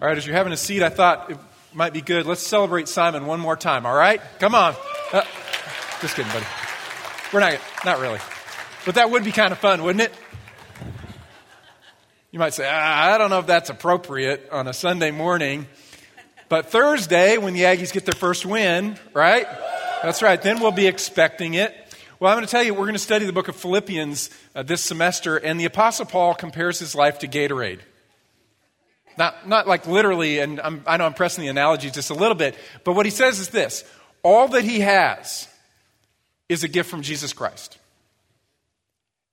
All right, as you're having a seat, I thought it might be good. Let's celebrate Simon one more time, all right? Come on. Uh, just kidding, buddy. We're not, not really. But that would be kind of fun, wouldn't it? You might say, ah, I don't know if that's appropriate on a Sunday morning. But Thursday, when the Aggies get their first win, right? That's right, then we'll be expecting it. Well, I'm going to tell you, we're going to study the book of Philippians uh, this semester, and the Apostle Paul compares his life to Gatorade. Not, not like literally, and I'm, I know I'm pressing the analogy just a little bit, but what he says is this all that he has is a gift from Jesus Christ.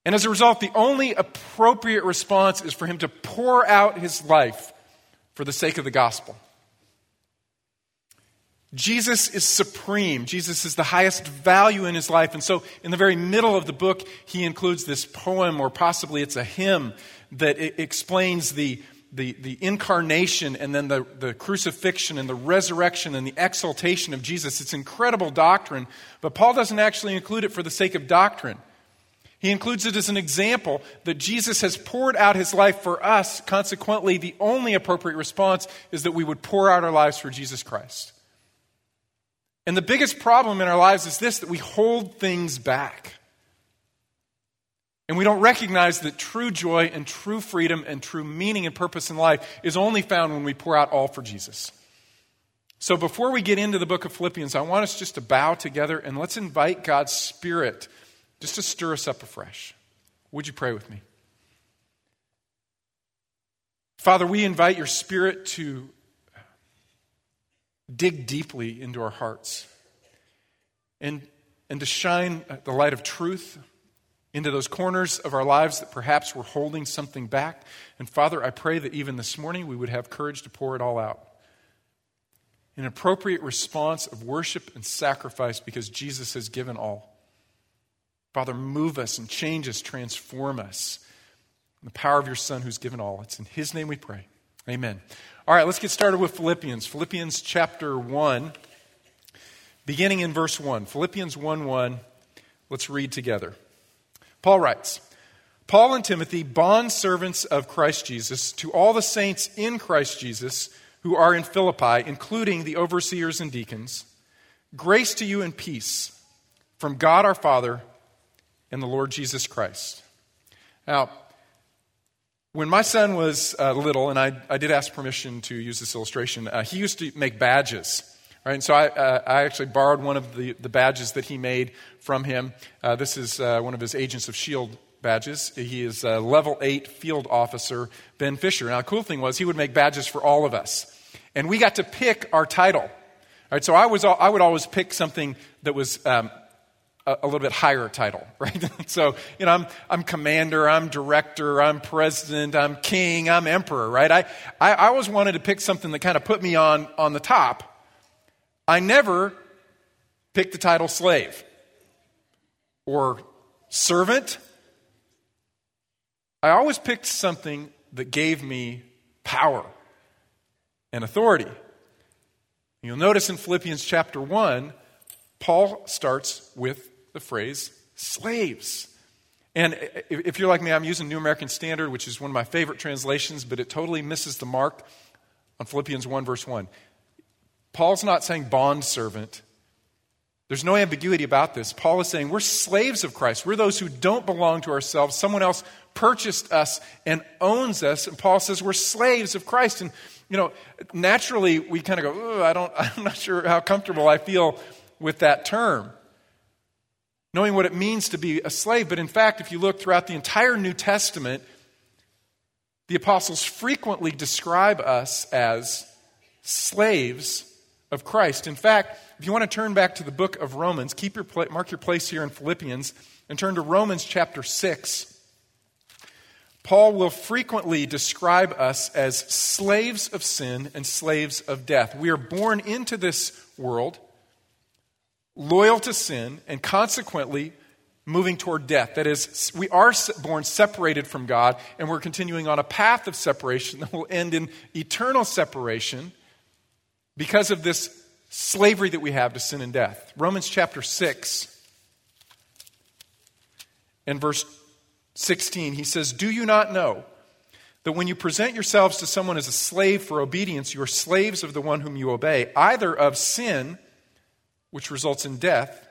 And as a result, the only appropriate response is for him to pour out his life for the sake of the gospel. Jesus is supreme. Jesus is the highest value in his life. And so, in the very middle of the book, he includes this poem, or possibly it's a hymn, that explains the, the, the incarnation and then the, the crucifixion and the resurrection and the exaltation of Jesus. It's incredible doctrine, but Paul doesn't actually include it for the sake of doctrine. He includes it as an example that Jesus has poured out his life for us. Consequently, the only appropriate response is that we would pour out our lives for Jesus Christ. And the biggest problem in our lives is this that we hold things back. And we don't recognize that true joy and true freedom and true meaning and purpose in life is only found when we pour out all for Jesus. So before we get into the book of Philippians, I want us just to bow together and let's invite God's Spirit just to stir us up afresh. Would you pray with me? Father, we invite your Spirit to dig deeply into our hearts and, and to shine the light of truth into those corners of our lives that perhaps we're holding something back. And Father, I pray that even this morning we would have courage to pour it all out. An appropriate response of worship and sacrifice because Jesus has given all. Father, move us and change us, transform us. In the power of your Son who's given all. It's in His name we pray. Amen. All right, let's get started with Philippians. Philippians chapter 1, beginning in verse 1. Philippians 1 1. Let's read together. Paul writes Paul and Timothy, bond servants of Christ Jesus, to all the saints in Christ Jesus who are in Philippi, including the overseers and deacons, grace to you and peace from God our Father and the Lord Jesus Christ. Now, when my son was uh, little, and I, I, did ask permission to use this illustration, uh, he used to make badges. And so I, uh, I actually borrowed one of the, the badges that he made from him. Uh, this is uh, one of his Agents of S.H.I.E.L.D. badges. He is a level 8 field officer, Ben Fisher. Now, the cool thing was he would make badges for all of us. And we got to pick our title. All right, so I, was, I would always pick something that was um, a, a, little bit higher title, right? so, you know, I'm, I'm commander, I'm director, I'm president, I'm king, I'm emperor, right? I, I, I always wanted to pick something that kind of put me on, on the top. I never picked the title slave or servant. I always picked something that gave me power and authority. You'll notice in Philippians chapter 1, Paul starts with the phrase slaves. And if you're like me, I'm using New American Standard, which is one of my favorite translations, but it totally misses the mark on Philippians 1, verse 1. Paul's not saying bond servant. There's no ambiguity about this. Paul is saying we're slaves of Christ. We're those who don't belong to ourselves. Someone else purchased us and owns us. And Paul says we're slaves of Christ. And, you know, naturally we kind of go, I don't, I'm not sure how comfortable I feel with that term. Knowing what it means to be a slave. But in fact, if you look throughout the entire New Testament, the apostles frequently describe us as slaves of Christ. In fact, if you want to turn back to the book of Romans, keep your pla- mark your place here in Philippians and turn to Romans chapter 6. Paul will frequently describe us as slaves of sin and slaves of death. We are born into this world loyal to sin and consequently moving toward death. That is, we are born separated from God and we're continuing on a path of separation that will end in eternal separation because of this slavery that we have to sin and death. Romans chapter 6 and verse 16, he says, Do you not know that when you present yourselves to someone as a slave for obedience, you are slaves of the one whom you obey, either of sin, which results in death,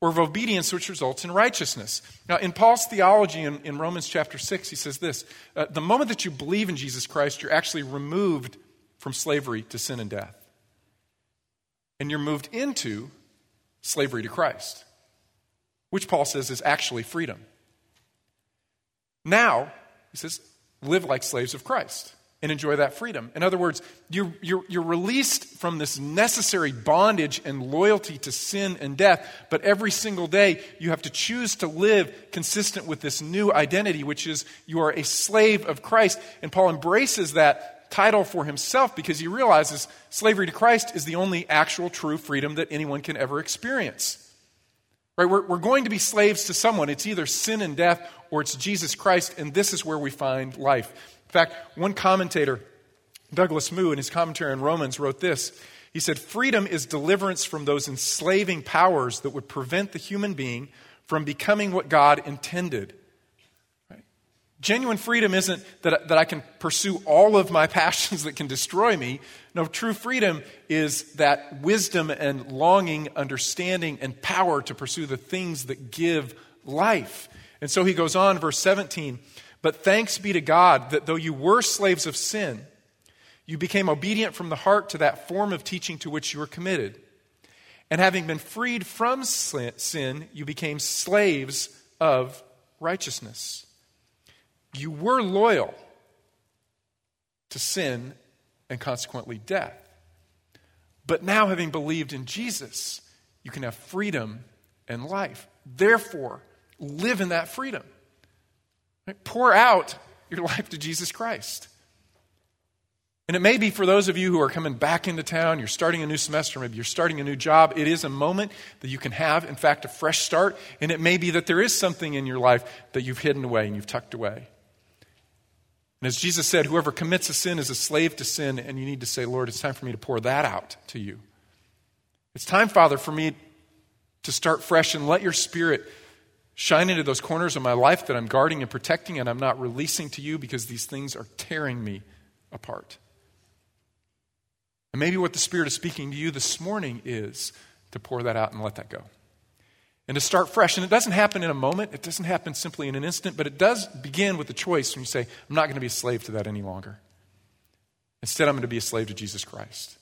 or of obedience, which results in righteousness. Now, in Paul's theology in, in Romans chapter 6, he says this uh, The moment that you believe in Jesus Christ, you're actually removed from slavery to sin and death. And you're moved into slavery to Christ, which Paul says is actually freedom. Now, he says, live like slaves of Christ and enjoy that freedom. In other words, you're, you're, you're, released from this necessary bondage and loyalty to sin and death, but every single day you have to choose to live consistent with this new identity, which is you are a slave of Christ. And Paul embraces that title for himself because he realizes slavery to Christ is the only actual true freedom that anyone can ever experience. Right? We're, we're going to be slaves to someone. It's either sin and death or it's Jesus Christ, and this is where we find life. In fact, one commentator, Douglas Moo, in his commentary on Romans, wrote this. He said, Freedom is deliverance from those enslaving powers that would prevent the human being from becoming what God intended. Genuine freedom isn't that, that I can pursue all of my passions that can destroy me. No, true freedom is that wisdom and longing, understanding, and power to pursue the things that give life. And so he goes on, verse 17. But thanks be to God that though you were slaves of sin, you became obedient from the heart to that form of teaching to which you were committed. And having been freed from sin, you became slaves of righteousness. You were loyal to sin and consequently death. But now, having believed in Jesus, you can have freedom and life. Therefore, live in that freedom. Right? Pour out your life to Jesus Christ. And it may be for those of you who are coming back into town, you're starting a new semester, maybe you're starting a new job. It is a moment that you can have, in fact, a fresh start. And it may be that there is something in your life that you've hidden away and you've tucked away. And as Jesus said, whoever commits a sin is a slave to sin, and you need to say, Lord, it's time for me to pour that out to you. It's time, Father, for me to start fresh and let your spirit shine into those corners of my life that I'm guarding and protecting and I'm not releasing to you because these things are tearing me apart. And maybe what the Spirit is speaking to you this morning is to pour that out and let that go. And to start fresh. And it doesn't happen in a moment, it doesn't happen simply in an instant, but it does begin with the choice when you say, I'm not going to be a slave to that any longer. Instead, I'm going to be a slave to Jesus Christ.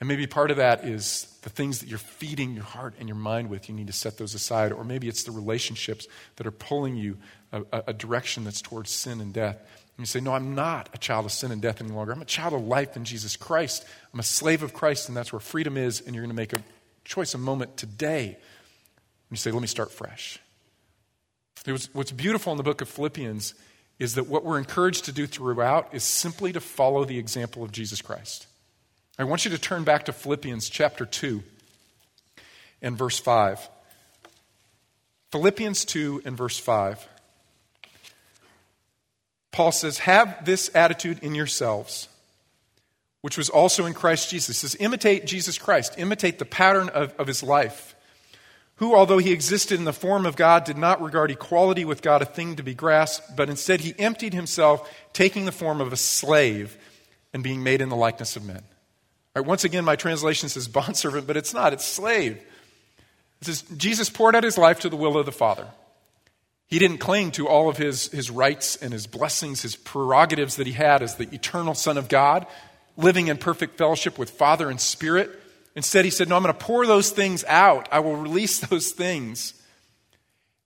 And maybe part of that is the things that you're feeding your heart and your mind with. You need to set those aside. Or maybe it's the relationships that are pulling you a, a direction that's towards sin and death. And you say, No, I'm not a child of sin and death any longer. I'm a child of life in Jesus Christ. I'm a slave of Christ, and that's where freedom is. And you're going to make a choice, a moment today. You say, Let me start fresh. Was, what's beautiful in the book of Philippians is that what we're encouraged to do throughout is simply to follow the example of Jesus Christ. I want you to turn back to Philippians chapter 2 and verse 5. Philippians 2 and verse 5. Paul says, Have this attitude in yourselves, which was also in Christ Jesus. He says, Imitate Jesus Christ, imitate the pattern of, of his life, who, although he existed in the form of God, did not regard equality with God a thing to be grasped, but instead he emptied himself, taking the form of a slave and being made in the likeness of men. Once again, my translation says bondservant, but it's not, it's slave. It says Jesus poured out his life to the will of the Father. He didn't cling to all of his, his rights and his blessings, his prerogatives that he had as the eternal Son of God, living in perfect fellowship with Father and Spirit. Instead, he said, No, I'm going to pour those things out. I will release those things.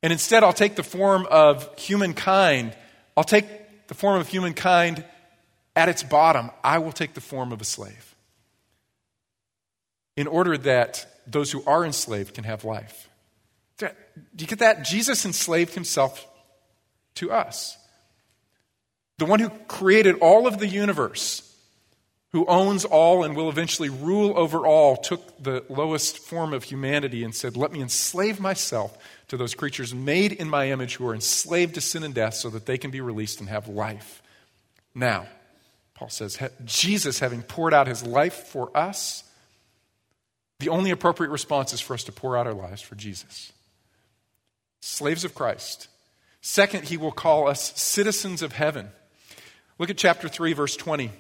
And instead, I'll take the form of humankind. I'll take the form of humankind at its bottom. I will take the form of a slave in order that those who are enslaved can have life. Do you get that? Jesus enslaved himself to us. The one who created all of the universe, who owns all and will eventually rule over all, took the lowest form of humanity and said, Let me enslave myself to those creatures made in my image who are enslaved to sin and death so that they can be released and have life. Now, Paul says, Jesus, having poured out his life for us, the only appropriate response is for us to pour out our lives for Jesus. Slaves of Christ. Second, he will call us citizens of heaven. Look at chapter 3, verse 20.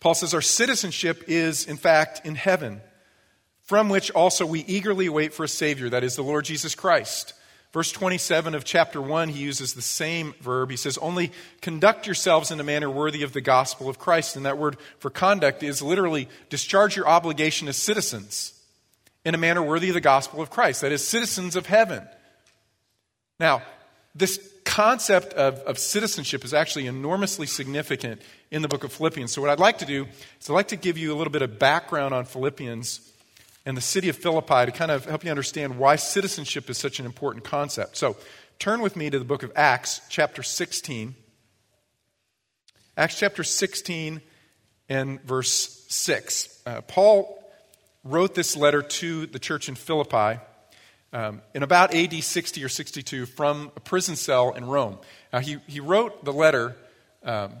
Paul says, Our citizenship is, in fact, in heaven, from which also we eagerly wait for a Savior, that is, the Lord Jesus Christ. Verse 27 of chapter 1, he uses the same verb. He says, Only conduct yourselves in a manner worthy of the gospel of Christ. And that word for conduct is literally discharge your obligation as citizens in a manner worthy of the gospel of Christ, that is, citizens of heaven. Now, this concept of, of citizenship is actually enormously significant in the book of Philippians. So, what I'd like to do is I'd like to give you a little bit of background on Philippians and the city of Philippi to kind of help you understand why citizenship is such an important concept. So, turn with me to the book of Acts, chapter 16. Acts chapter 16 and verse 6. Uh, Paul wrote this letter to the church in Philippi um, in about AD 60 or 62 from a prison cell in Rome. Now, he, he wrote the letter um,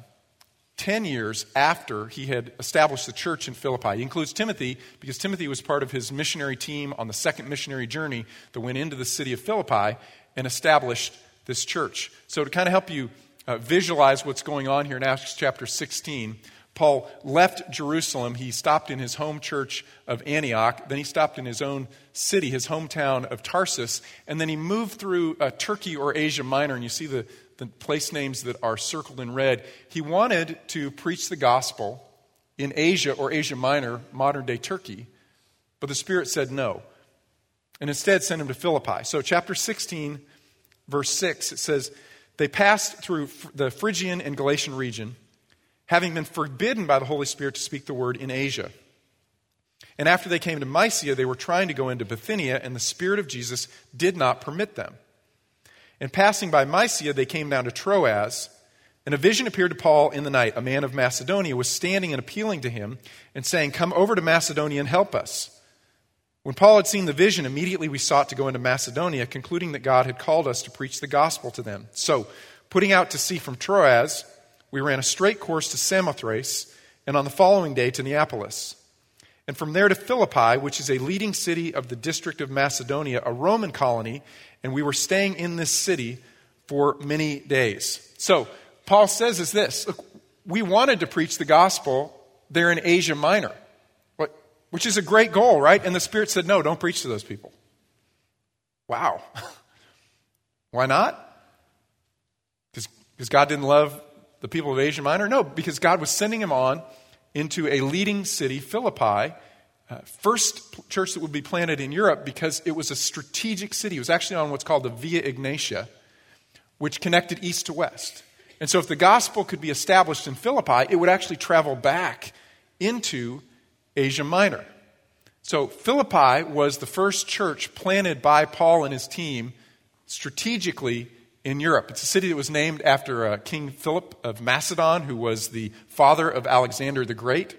10 years after he had established the church in Philippi. He includes Timothy because Timothy was part of his missionary team on the second missionary journey that went into the city of Philippi and established this church. So, to kind of help you uh, visualize what's going on here in Acts chapter 16, Paul left Jerusalem. He stopped in his home church of Antioch. Then he stopped in his own city, his hometown of Tarsus. And then he moved through uh, Turkey or Asia Minor. And you see the, the place names that are circled in red. He wanted to preach the gospel in Asia or Asia Minor, modern day Turkey. But the Spirit said no. And instead sent him to Philippi. So, chapter 16, verse 6, it says, They passed through the Phrygian and Galatian region having been forbidden by the Holy Spirit to speak the word in Asia. And after they came to Mysia, they were trying to go into Bithynia, and the Spirit of Jesus did not permit them. And passing by Mysia, they came down to Troas, and a vision appeared to Paul in the night. A man of Macedonia was standing and appealing to him and saying, Come over to Macedonia and help us. When Paul had seen the vision, immediately we sought to go into Macedonia, concluding that God had called us to preach the gospel to them. So, putting out to sea from Troas, we ran a straight course to Samothrace, and on the following day to Neapolis. And from there to Philippi, which is a leading city of the district of Macedonia, a Roman colony, and we were staying in this city for many days. So, Paul says is this look, we wanted to preach the gospel there in Asia Minor, which is a great goal, right? And the Spirit said, no, don't preach to those people. Wow. Why not? Because God didn't love the people of Asia Minor? No, because God was sending him on into a leading city, Philippi, uh, first church that would be planted in Europe because it was a strategic city. It was actually on what's called the Via Egnatia, which connected east to west. And so, if the gospel could be established in Philippi, it would actually travel back into Asia Minor. So, Philippi was the first church planted by Paul and his team strategically in Europe. It's a city that was named after uh, King Philip of Macedon, who was the father of Alexander the Great.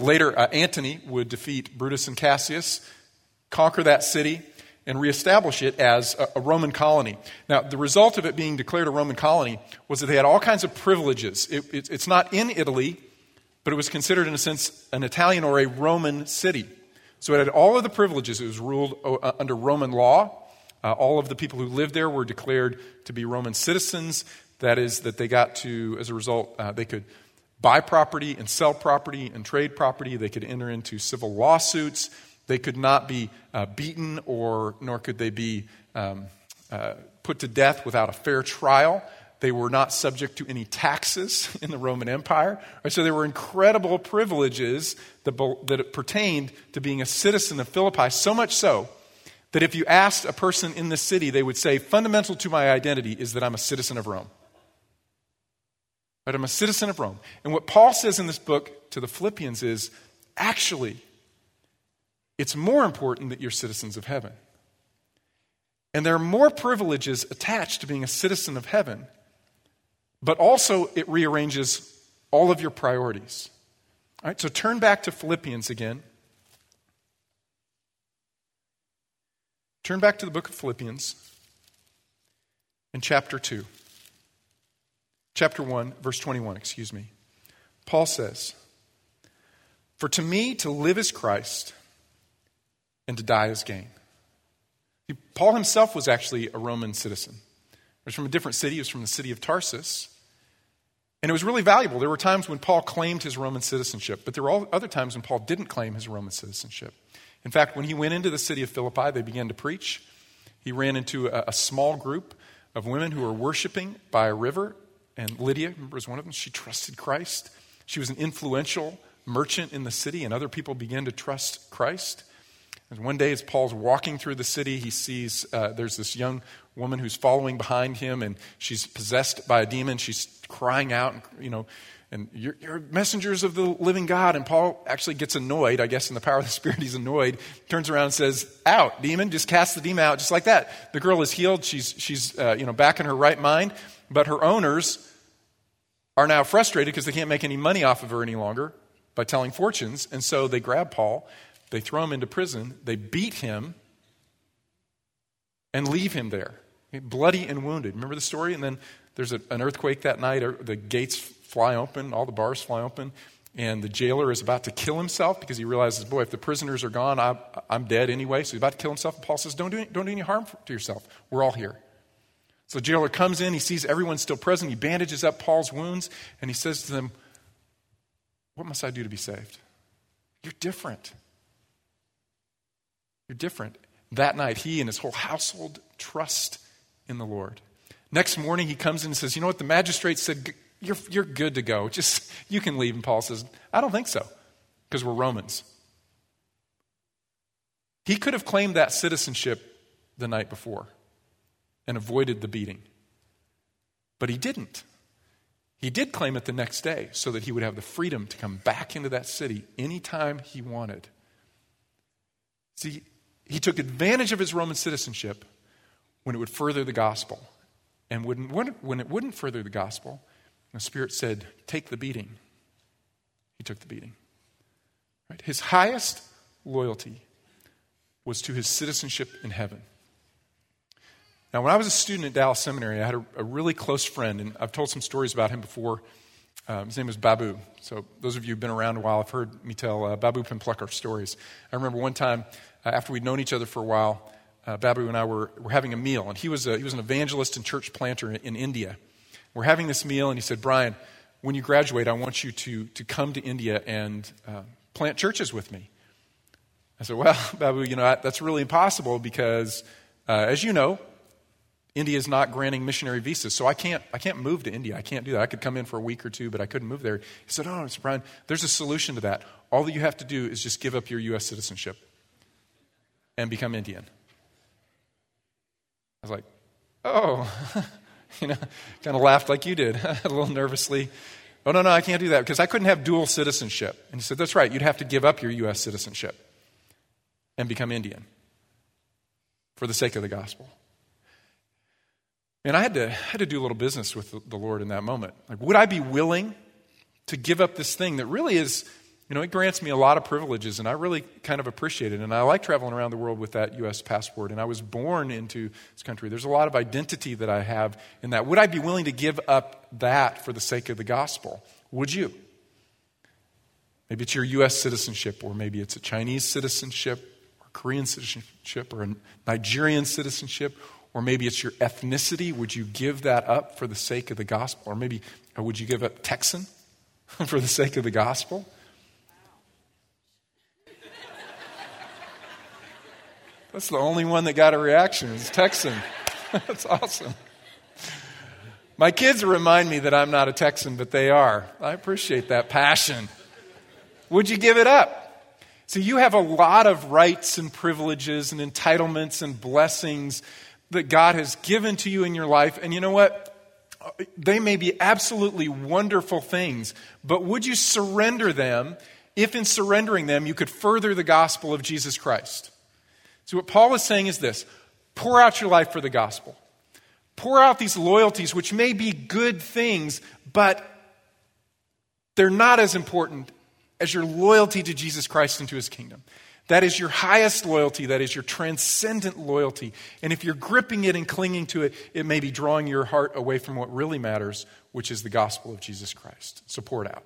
Later, uh, Antony would defeat Brutus and Cassius, conquer that city, and reestablish it as a, a, Roman colony. Now, the result of it being declared a Roman colony was that they had all kinds of privileges. It, it, it's not in Italy, but it was considered, in a sense, an Italian or a Roman city. So it had all of the privileges. It was ruled uh, under Roman law. Uh, all of the people who lived there were declared to be Roman citizens. That is, that they got to, as a result, uh, they could buy property and sell property and trade property. They could enter into civil lawsuits. They could not be uh, beaten or nor could they be um, uh, put to death without a fair trial. They were not subject to any taxes in the Roman Empire. Right, so there were incredible privileges that, that pertained to being a citizen of Philippi, so much so that if you asked a person in this city, they would say, fundamental to my identity is that I'm a citizen of Rome. But I'm a citizen of Rome. And what Paul says in this book to the Philippians is actually, it's more important that you're citizens of heaven. And there are more privileges attached to being a citizen of heaven, but also it rearranges all of your priorities. All right, so turn back to Philippians again. Turn back to the book of Philippians in chapter 2. Chapter 1, verse 21, excuse me. Paul says, For to me to live is Christ, and to die is gain. Paul himself was actually a Roman citizen. He was from a different city, he was from the city of Tarsus. And it was really valuable. There were times when Paul claimed his Roman citizenship, but there were other times when Paul didn't claim his Roman citizenship. In fact, when he went into the city of Philippi, they began to preach. He ran into a, a small group of women who were worshiping by a river, and Lydia, was one of them. She trusted Christ. She was an influential merchant in the city, and other people began to trust Christ. And one day, as Paul's walking through the city, he sees uh, there's this young woman who's following behind him, and she's possessed by a demon. She's crying out, and, you know, and you're, you're, messengers of the living God. And Paul actually gets annoyed, I guess, in the power of the Spirit, he's annoyed, turns around and says, Out, demon, just cast the demon out, just like that. The girl is healed. She's, she's uh, you know, back in her right mind, but her owners are now frustrated because they can't make any money off of her any longer by telling fortunes. And so they grab Paul they throw him into prison, they beat him, and leave him there, bloody and wounded. Remember the story? And then there's a, an earthquake that night, or the gates fly open, all the bars fly open, and the jailer is about to kill himself because he realizes, boy, if the prisoners are gone, I, am dead anyway. So he's about to kill himself. And Paul says, don't do, don't do any harm to yourself. We're all here. So the jailer comes in, he sees everyone still present, he bandages up Paul's wounds, and he says to them, What must I do to be saved? You're different. You're different. That night, he and his whole household trust in the Lord. Next morning, he comes in and says, You know what? The magistrate said, You're, you're good to go. Just, you can leave. And Paul says, I don't think so, because we're Romans. He could have claimed that citizenship the night before and avoided the beating, but he didn't. He did claim it the next day so that he would have the freedom to come back into that city anytime he wanted. See, he took advantage of his Roman citizenship when it would further the gospel. And when, when it wouldn't further the gospel, the Spirit said, Take the beating. He took the beating. Right? His highest loyalty was to his citizenship in heaven. Now, when I was a student at Dallas Seminary, I had a, a really close friend, and I've told some stories about him before. Um, his name was Babu. So, those of you who've been around a while have heard me tell uh, Babu Pimplekar stories. I remember one time uh, after we'd known each other for a while, uh, Babu and I were, were having a meal, and he was, a, he was an evangelist and church planter in, in India. We're having this meal, and he said, Brian, when you graduate, I want you to, to come to India and uh, plant churches with me. I said, Well, Babu, you know, that's really impossible because, uh, as you know, India is not granting missionary visas, so I can't, I can't move to India. I can't do that. I could come in for a week or two, but I couldn't move there. He said, Oh, Mr. Brian, there's a solution to that. All that you have to do is just give up your U.S. citizenship and become Indian. I was like, oh, you know, kind of laughed like you did, a little nervously. Oh, no, no, I can't do that because I couldn't have dual citizenship. And he said, that's right, you'd have to give up your U.S. citizenship and become Indian for the sake of the gospel. And I had to, I had to do a little business with the, the Lord in that moment. Like, would I be willing to give up this thing that really is you know, it grants me a lot of privileges, and I really kind of appreciate it. And I like traveling around the world with that U.S. passport. And I was born into this country. There's a lot of identity that I have in that. Would I be willing to give up that for the sake of the gospel? Would you? Maybe it's your U.S. citizenship, or maybe it's a Chinese citizenship, or Korean citizenship, or a Nigerian citizenship, or maybe it's your ethnicity. Would you give that up for the sake of the gospel? Or maybe or would you give up Texan for the sake of the gospel? That's the only one that got a reaction. It's Texan. That's awesome. My kids remind me that I'm not a Texan, but they are. I appreciate that passion. Would you give it up? So you have a lot of rights and privileges and entitlements and blessings that God has given to you in your life. And you know what? They may be absolutely wonderful things, but would you surrender them if in surrendering them you could further the gospel of Jesus Christ? So, what Paul is saying is this pour out your life for the gospel. Pour out these loyalties, which may be good things, but they're not as important as your loyalty to Jesus Christ and to his kingdom. That is your highest loyalty. That is your transcendent loyalty. And if you're gripping it and clinging to it, it may be drawing your heart away from what really matters, which is the gospel of Jesus Christ. So pour it out.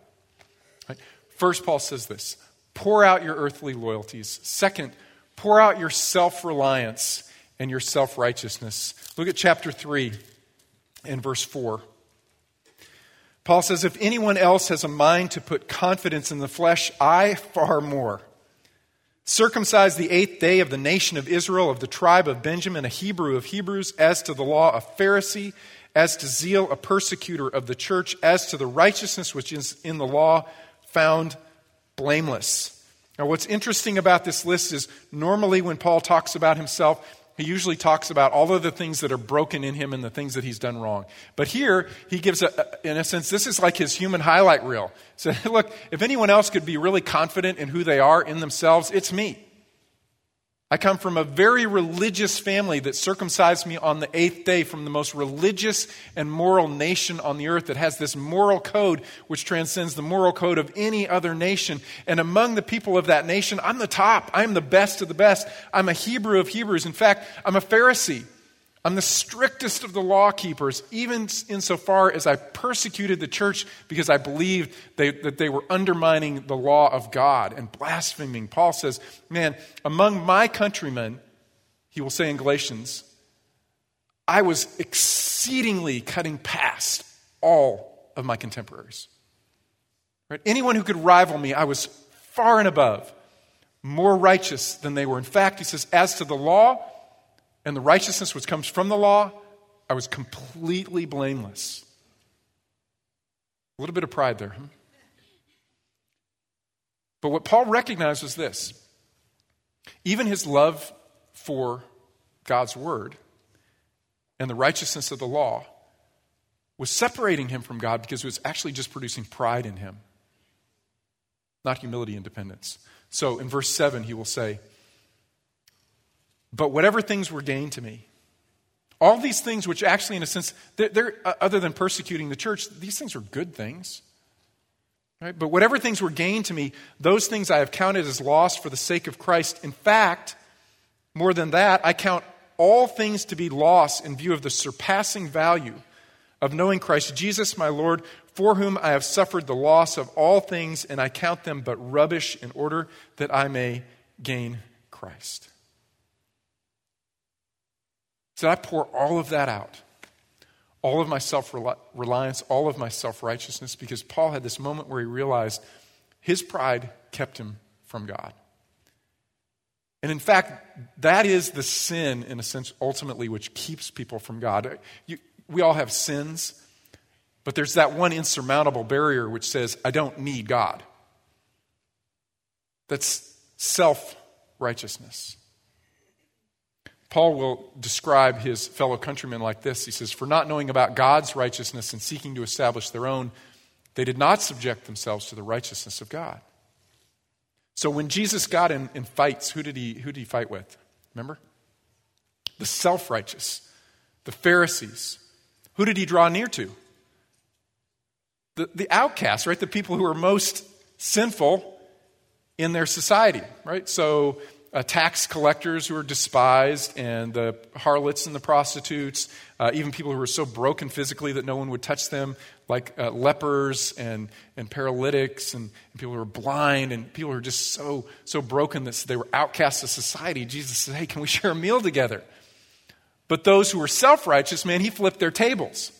Right? First, Paul says this pour out your earthly loyalties. Second, Pour out your self reliance and your self righteousness. Look at chapter 3 and verse 4. Paul says, If anyone else has a mind to put confidence in the flesh, I far more. Circumcised the eighth day of the nation of Israel, of the tribe of Benjamin, a Hebrew of Hebrews, as to the law, a Pharisee, as to zeal, a persecutor of the church, as to the righteousness which is in the law, found blameless. Now, what's interesting about this list is normally when Paul talks about himself, he usually talks about all of the things that are broken in him and the things that he's done wrong. But here, he gives, a, in a sense, this is like his human highlight reel. So, look, if anyone else could be really confident in who they are in themselves, it's me. I come from a very religious family that circumcised me on the eighth day from the most religious and moral nation on the earth that has this moral code which transcends the moral code of any other nation. And among the people of that nation, I'm the top. I'm the best of the best. I'm a Hebrew of Hebrews. In fact, I'm a Pharisee. I'm the strictest of the law keepers, even insofar as I persecuted the church because I believed they, that they were undermining the law of God and blaspheming. Paul says, Man, among my countrymen, he will say in Galatians, I was exceedingly cutting past all of my contemporaries. Right? Anyone who could rival me, I was far and above, more righteous than they were. In fact, he says, As to the law, and the righteousness which comes from the law, I was completely blameless. A little bit of pride there. Huh? But what Paul recognized was this even his love for God's word and the righteousness of the law was separating him from God because it was actually just producing pride in him, not humility and dependence. So in verse 7, he will say, but whatever things were gained to me, all these things, which actually, in a sense, they're, they're uh, other than persecuting the church, these things are good things. Right? But whatever things were gained to me, those things I have counted as lost for the sake of Christ. In fact, more than that, I count all things to be lost in view of the surpassing value of knowing Christ Jesus, my Lord, for whom I have suffered the loss of all things, and I count them but rubbish in order that I may gain Christ. So I pour all of that out, all of my self reliance, all of my self righteousness, because Paul had this moment where he realized his pride kept him from God. And in fact, that is the sin, in a sense, ultimately, which keeps people from God. You, we all have sins, but there's that one insurmountable barrier which says, I don't need God. That's self righteousness. Paul will describe his fellow countrymen like this. He says, For not knowing about God's righteousness and seeking to establish their own, they did not subject themselves to the righteousness of God. So when Jesus got in, in fights, who did, he, who did he fight with? Remember? The self righteous, the Pharisees. Who did he draw near to? The, the outcasts, right? The people who are most sinful in their society, right? So uh, tax collectors who were despised, and the harlots and the prostitutes, uh, even people who were so broken physically that no one would touch them, like uh, lepers and, and paralytics, and, and, people who were blind, and people who were just so, so broken that they were outcasts of society. Jesus said, Hey, can we share a meal together? But those who were self righteous, man, he flipped their tables.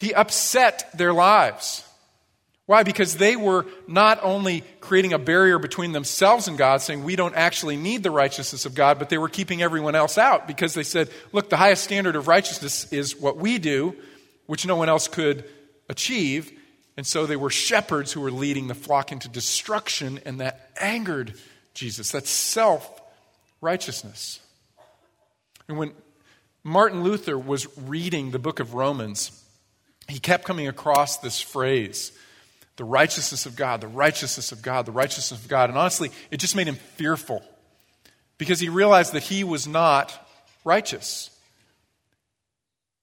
He upset their lives. Why? Because they were not only creating a barrier between themselves and God, saying we don't actually need the righteousness of God, but they were keeping everyone else out because they said, look, the highest standard of righteousness is what we do, which no one else could achieve. And so they were shepherds who were leading the flock into destruction, and that angered Jesus. That's self righteousness. And when Martin Luther was reading the book of Romans, he kept coming across this phrase the righteousness of God, the righteousness of God, the righteousness of God. And honestly, it just made him fearful because he realized that he was not righteous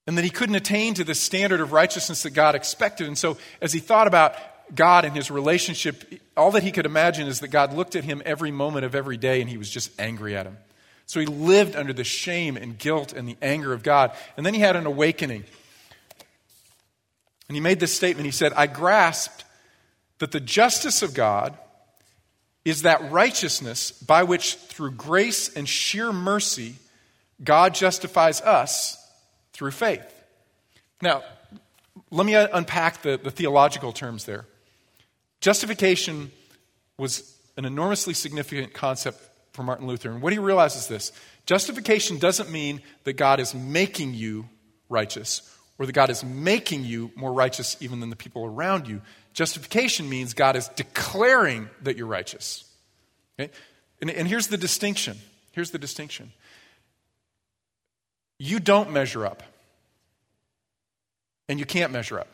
and that he couldn't attain to the standard of righteousness that God expected. And so, as he thought about God and his relationship, all that he could imagine is that God looked at him every moment of every day and he was just angry at him. So he lived under the shame and guilt and the anger of God. And then he had an awakening. And he made this statement. He said, I grasped that the justice of God is that righteousness by which, through grace and sheer mercy, God justifies us through faith. Now, let me unpack the, the theological terms there. Justification was an enormously significant concept for Martin Luther. And what he realizes is this justification doesn't mean that God is making you righteous or that God is making you more righteous even than the people around you. Justification means God is declaring that you're righteous. Okay? And, and here's the distinction. Here's the distinction. You don't measure up, and you can't measure up.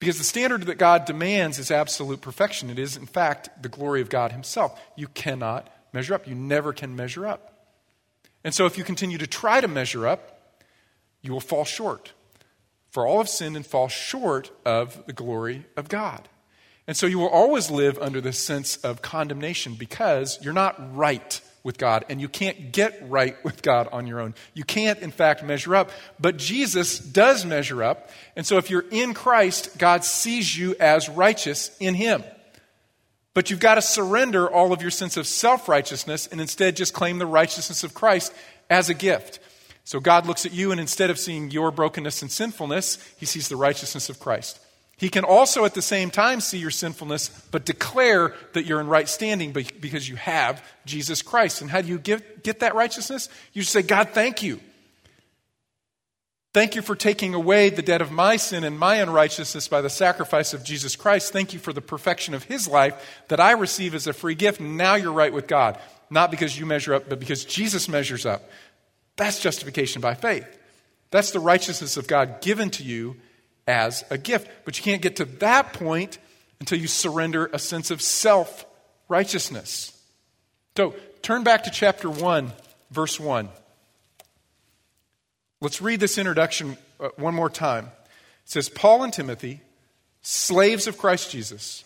Because the standard that God demands is absolute perfection. It is, in fact, the glory of God Himself. You cannot measure up. You never can measure up. And so, if you continue to try to measure up, you will fall short. For all have sinned and fall short of the glory of God. And so, you will always live under this sense of condemnation because you're not right with God, and you can't get right with God on your own. You can't, in fact, measure up. But Jesus does measure up. And so, if you're in Christ, God sees you as righteous in Him. But you've got to surrender all of your sense of self righteousness and instead just claim the righteousness of Christ as a gift. So, God looks at you, and instead of seeing your brokenness and sinfulness, He sees the righteousness of Christ. He can also at the same time see your sinfulness, but declare that you're in right standing because you have Jesus Christ. And how do you get, get that righteousness? You say, God, thank you. Thank you for taking away the debt of my sin and my unrighteousness by the sacrifice of Jesus Christ. Thank you for the perfection of his life that I receive as a free gift. Now you're right with God. Not because you measure up, but because Jesus measures up. That's justification by faith. That's the righteousness of God given to you as a gift. But you can't get to that point until you surrender a sense of self righteousness. So turn back to chapter 1, verse 1. Let's read this introduction uh, one more time. It says, Paul and Timothy, slaves of Christ Jesus,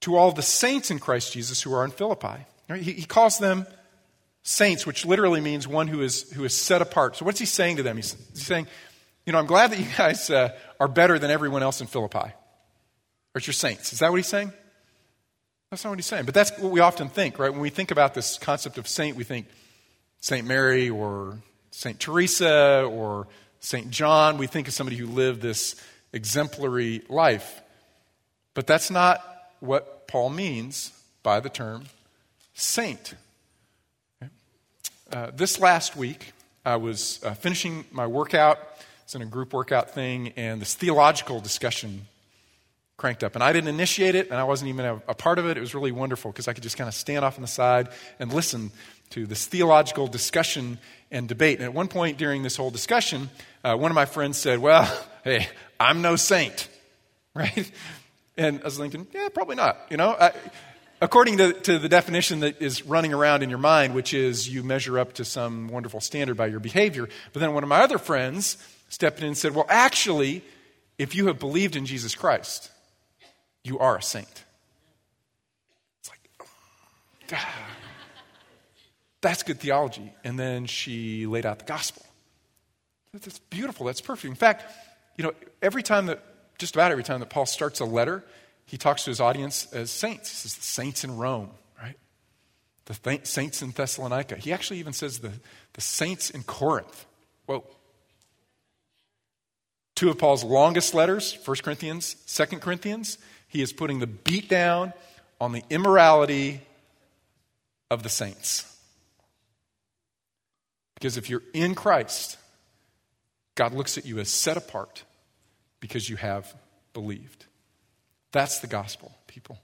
to all the saints in Christ Jesus who are in Philippi. He, he calls them saints, which literally means one who is, who is set apart. So, what's he saying to them? He's, he's saying, you know, I'm glad that you guys uh, are better than everyone else in Philippi. Or you're saints. Is that what he's saying? That's not what he's saying. But that's what we often think, right? When we think about this concept of saint, we think St. Mary or St. Teresa or St. John. We think of somebody who lived this exemplary life. But that's not what Paul means by the term saint. Uh, this last week, I was uh, finishing my workout it's in a group workout thing, and this theological discussion cranked up. And I didn't initiate it, and I wasn't even a, a part of it. It was really wonderful because I could just kind of stand off on the side and listen to this theological discussion and debate. And at one point during this whole discussion, uh, one of my friends said, Well, hey, I'm no saint, right? And I was thinking, Yeah, probably not. You know, I, according to, to, the definition that is running around in your mind, which is you measure up to some wonderful standard by your behavior. But then one of my other friends stepped in and said, Well, actually, if you have believed in Jesus Christ, you are a saint. It's like, that's good theology. And then she laid out the gospel. That's beautiful. That's perfect. In fact, you know, every time that, just about every time that Paul starts a letter, he talks to his audience as saints. He says, the saints in Rome, right? The th- saints in Thessalonica. He actually even says the, the saints in Corinth. Whoa. Two of Paul's longest letters, 1 Corinthians, 2 Corinthians, he is putting the beat down on the immorality of the saints. Because if you're in Christ, God looks at you as set apart because you have believed. That's the gospel, people.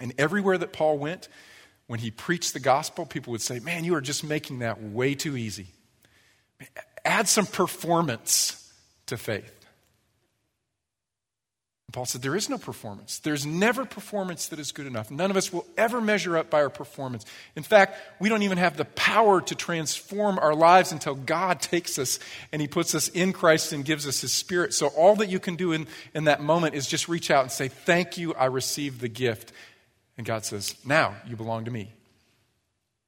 And everywhere that Paul went, when he preached the gospel, people would say, Man, you are just making that way too easy. Add some performance to faith. Paul said, There is no performance. There's never performance that is good enough. None of us will ever measure up by our performance. In fact, we don't even have the power to transform our lives until God takes us and He puts us in Christ and gives us His Spirit. So, all that you can do in, in that moment is just reach out and say, Thank you, I received the gift. And God says, Now you belong to me.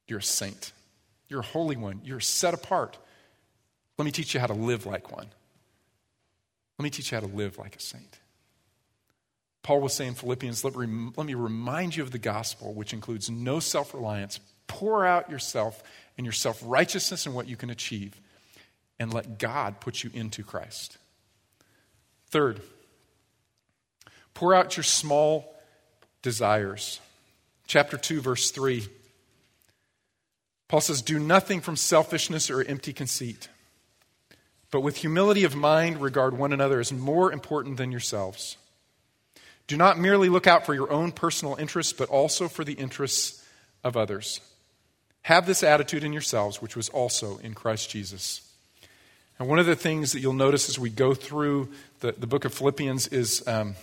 You're a saint. You're a holy one. You're set apart. Let me teach you how to live like one. Let me teach you how to live like a saint. Paul was saying in Philippians, let, let me remind you of the gospel, which includes no self reliance. Pour out yourself and your self righteousness and what you can achieve, and let God put you into Christ. Third, pour out your small desires. Chapter 2, verse 3. Paul says, Do nothing from selfishness or empty conceit, but with humility of mind regard one another as more important than yourselves. Do not merely look out for your own personal interests, but also for the interests of others. Have this attitude in yourselves, which was also in Christ Jesus. And one of the things that you'll notice as we go through the, the book of Philippians is um,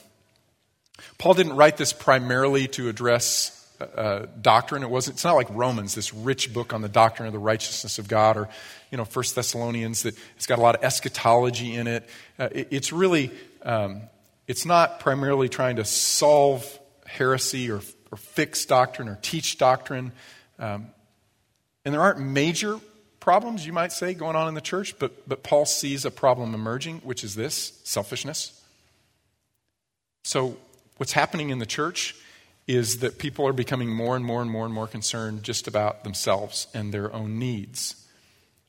Paul didn't write this primarily to address uh, uh, doctrine. It wasn't, it's not like Romans, this rich book on the doctrine of the righteousness of God, or, you know, First Thessalonians that it's got a lot of eschatology in it. Uh, it it's really, um, it's not primarily trying to solve heresy or, or fix doctrine or teach doctrine. Um, and there aren't major problems, you might say, going on in the church, but, but Paul sees a problem emerging, which is this selfishness. So, what's happening in the church is that people are becoming more and more and more and more concerned just about themselves and their own needs.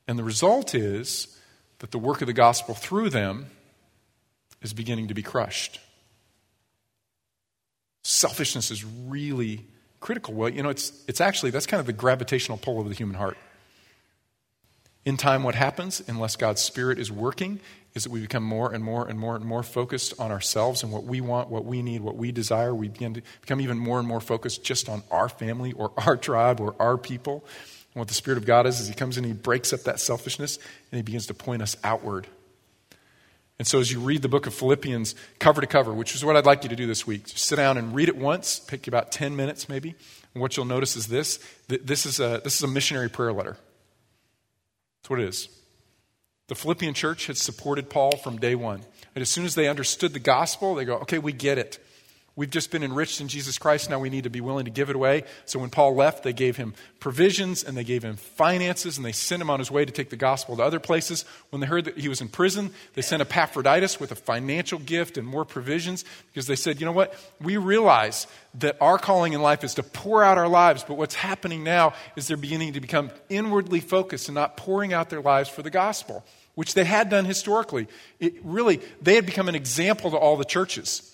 And the result is that the work of the gospel through them is beginning to be crushed. Selfishness is really critical. Well, you know, it's, it's actually, that's kind of the gravitational pull of the human heart. In time, what happens, unless God's Spirit is working, is that we become more and more and more and more focused on ourselves and what we want, what we need, what we desire. We begin to become even more and more focused just on our family or our tribe or our people. And what the Spirit of God is, is He comes in, He breaks up that selfishness, and He begins to point us outward. And so, as you read the book of Philippians cover to cover, which is what I'd like you to do this week, just sit down and read it once, take you about 10 minutes maybe. And what you'll notice is this this is a, this is a missionary prayer letter. That's what it is. The Philippian church had supported Paul from day one. And as soon as they understood the gospel, they go, okay, we get it. We've just been enriched in Jesus Christ. Now we need to be willing to give it away. So when Paul left, they gave him provisions and they gave him finances and they sent him on his way to take the gospel to other places. When they heard that he was in prison, they sent Epaphroditus with a financial gift and more provisions because they said, you know what? We realize that our calling in life is to pour out our lives, but what's happening now is they're beginning to become inwardly focused and not pouring out their lives for the gospel, which they had done historically. It really, they had become an example to all the churches.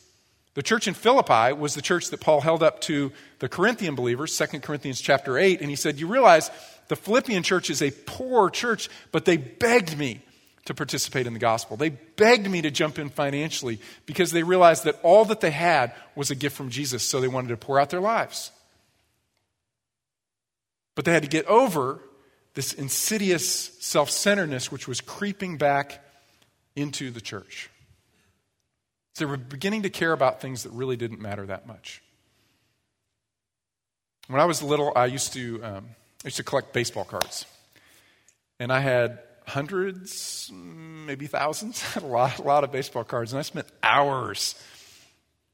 The church in Philippi was the church that Paul held up to the Corinthian believers, 2 Corinthians chapter 8, and he said, You realize the Philippian church is a poor church, but they begged me to participate in the gospel. They begged me to jump in financially because they realized that all that they had was a gift from Jesus, so they wanted to pour out their lives. But they had to get over this insidious self centeredness which was creeping back into the church. They were beginning to care about things that really didn't matter that much. When I was little, I used to, um, I used to collect baseball cards. And I had hundreds, maybe thousands, a lot, a lot of baseball cards. And I spent hours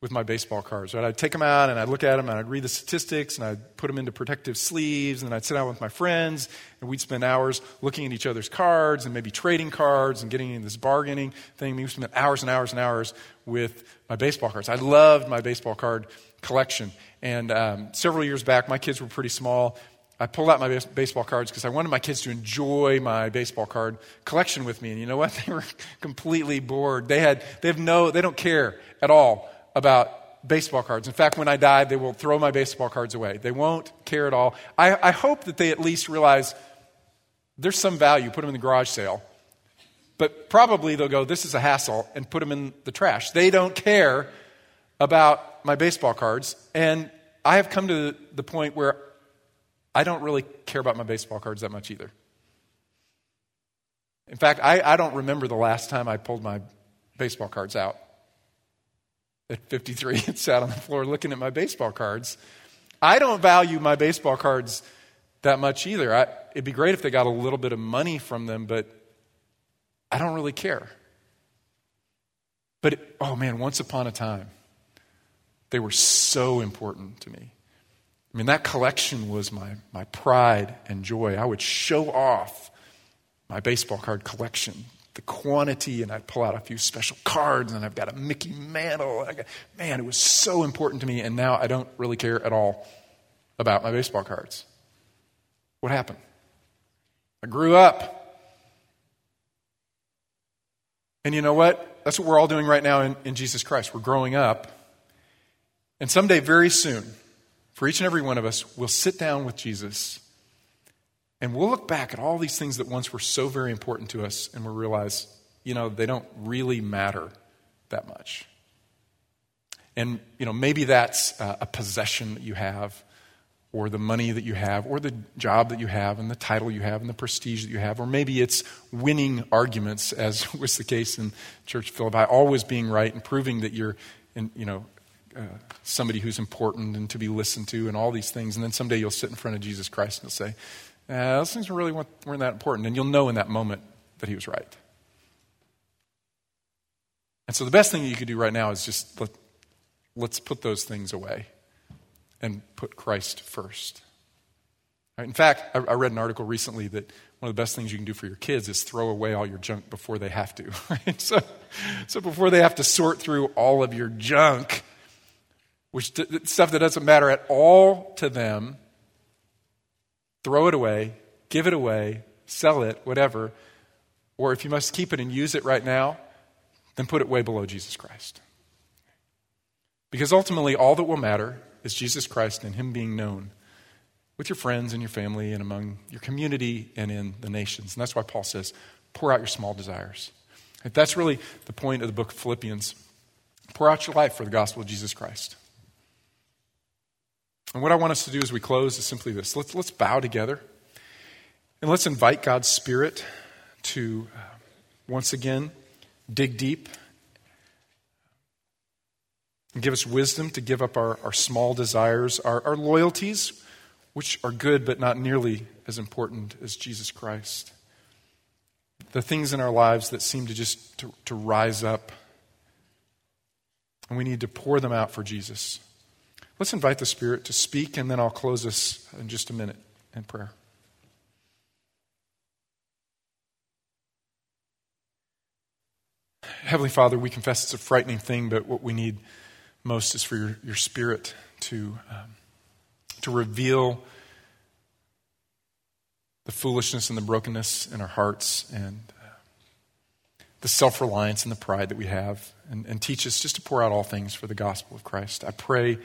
with my baseball cards. Right? I'd take them out and I'd look at them and I'd read the statistics and I'd put them into protective sleeves and I'd sit down with my friends and we'd spend hours looking at each other's cards and maybe trading cards and getting in this bargaining thing. We spent hours and hours and hours with my baseball cards. I loved my baseball card collection. And um, several years back, my kids were pretty small. I pulled out my base- baseball cards because I wanted my kids to enjoy my baseball card collection with me. And you know what? They were completely bored. They had, they have no, they don't care at all about baseball cards. In fact, when I die, they will throw my baseball cards away. They won't care at all. I, I hope that they at least realize there's some value, put them in the garage sale. But probably they'll go, this is a hassle, and put them in the trash. They don't care about my baseball cards. And I have come to the point where I don't really care about my baseball cards that much either. In fact, I, I don't remember the last time I pulled my baseball cards out at 53 and sat on the floor looking at my baseball cards. I don't value my baseball cards that much either. I, it'd be great if they got a little bit of money from them, but I don't really care. But, it, oh man, once upon a time, they were so important to me. I mean, that collection was my, my pride and joy. I would show off my baseball card collection the quantity, and I'd pull out a few special cards, and I've got a Mickey mantle. Got, man, it was so important to me, and now I don't really care at all about my baseball cards. What happened? I grew up. And you know what? that's what we're all doing right now in, in Jesus Christ. We're growing up. And someday, very soon, for each and every one of us, we'll sit down with Jesus and we'll look back at all these things that once were so very important to us and we'll realize, you know, they don't really matter that much. And, you know, maybe that's a possession that you have or the money that you have, or the job that you have, and the title you have, and the prestige that you have, or maybe it's winning arguments, as was the case in Church Philippi, always being right and proving that you're, in, you know, uh, somebody who's important and to be listened to, and all these things. And then someday you'll sit in front of Jesus Christ and you'll say, uh, "Those things really weren't, weren't that important," and you'll know in that moment that He was right. And so the best thing you could do right now is just let, let's put those things away and put Christ first. Right? In fact, I, I read an article recently that one of the best things you can do for your kids is throw away all your junk before they have to. Right? So, so before they have to sort through all of your junk, which stuff that doesn't matter at all to them, throw it away, give it away, sell it, whatever. Or if you must keep it and use it right now, then put it way below Jesus Christ. Because ultimately, all that will matter is Jesus Christ and Him being known with your friends and your family and among your community and in the nations. And that's why Paul says, pour out your small desires. That's really the point of the book of Philippians. Pour out your life for the gospel of Jesus Christ. And what I want us to do as we close is simply this let's, let's bow together and let's invite God's Spirit to uh, once again dig deep and give us wisdom to give up our, our small desires, our, our loyalties, which are good but not nearly as important as Jesus Christ. The things in our lives that seem to just to, to rise up. And we need to pour them out for Jesus. Let's invite the Spirit to speak, and then I'll close us in just a minute in prayer. Heavenly Father, we confess it's a frightening thing, but what we need most is for your, your spirit to, um, to reveal the foolishness and the brokenness in our hearts and uh, the self reliance and the pride that we have, and, and teach us just to pour out all things for the gospel of Christ. I pray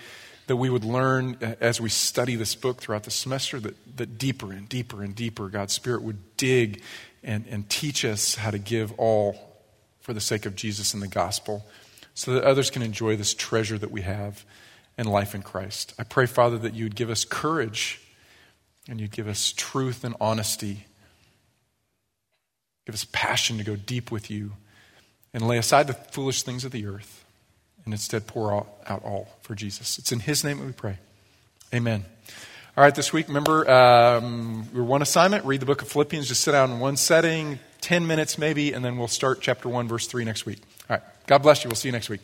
that we would learn uh, as we study this book throughout the semester that, that deeper and deeper and deeper God's Spirit would dig and, and teach us how to give all for the sake of Jesus and the gospel so that others can enjoy this treasure that we have in life in Christ. I pray, Father, that you would give us courage and you'd give us truth and honesty. Give us passion to go deep with you and lay aside the foolish things of the earth and instead pour out all for Jesus. It's in His name that we pray. Amen. All right, this week, remember, um, your one assignment read the book of Philippians, just sit down in one setting, 10 minutes maybe, and then we'll start chapter 1, verse 3 next week. All right. God bless you. We'll see you next week.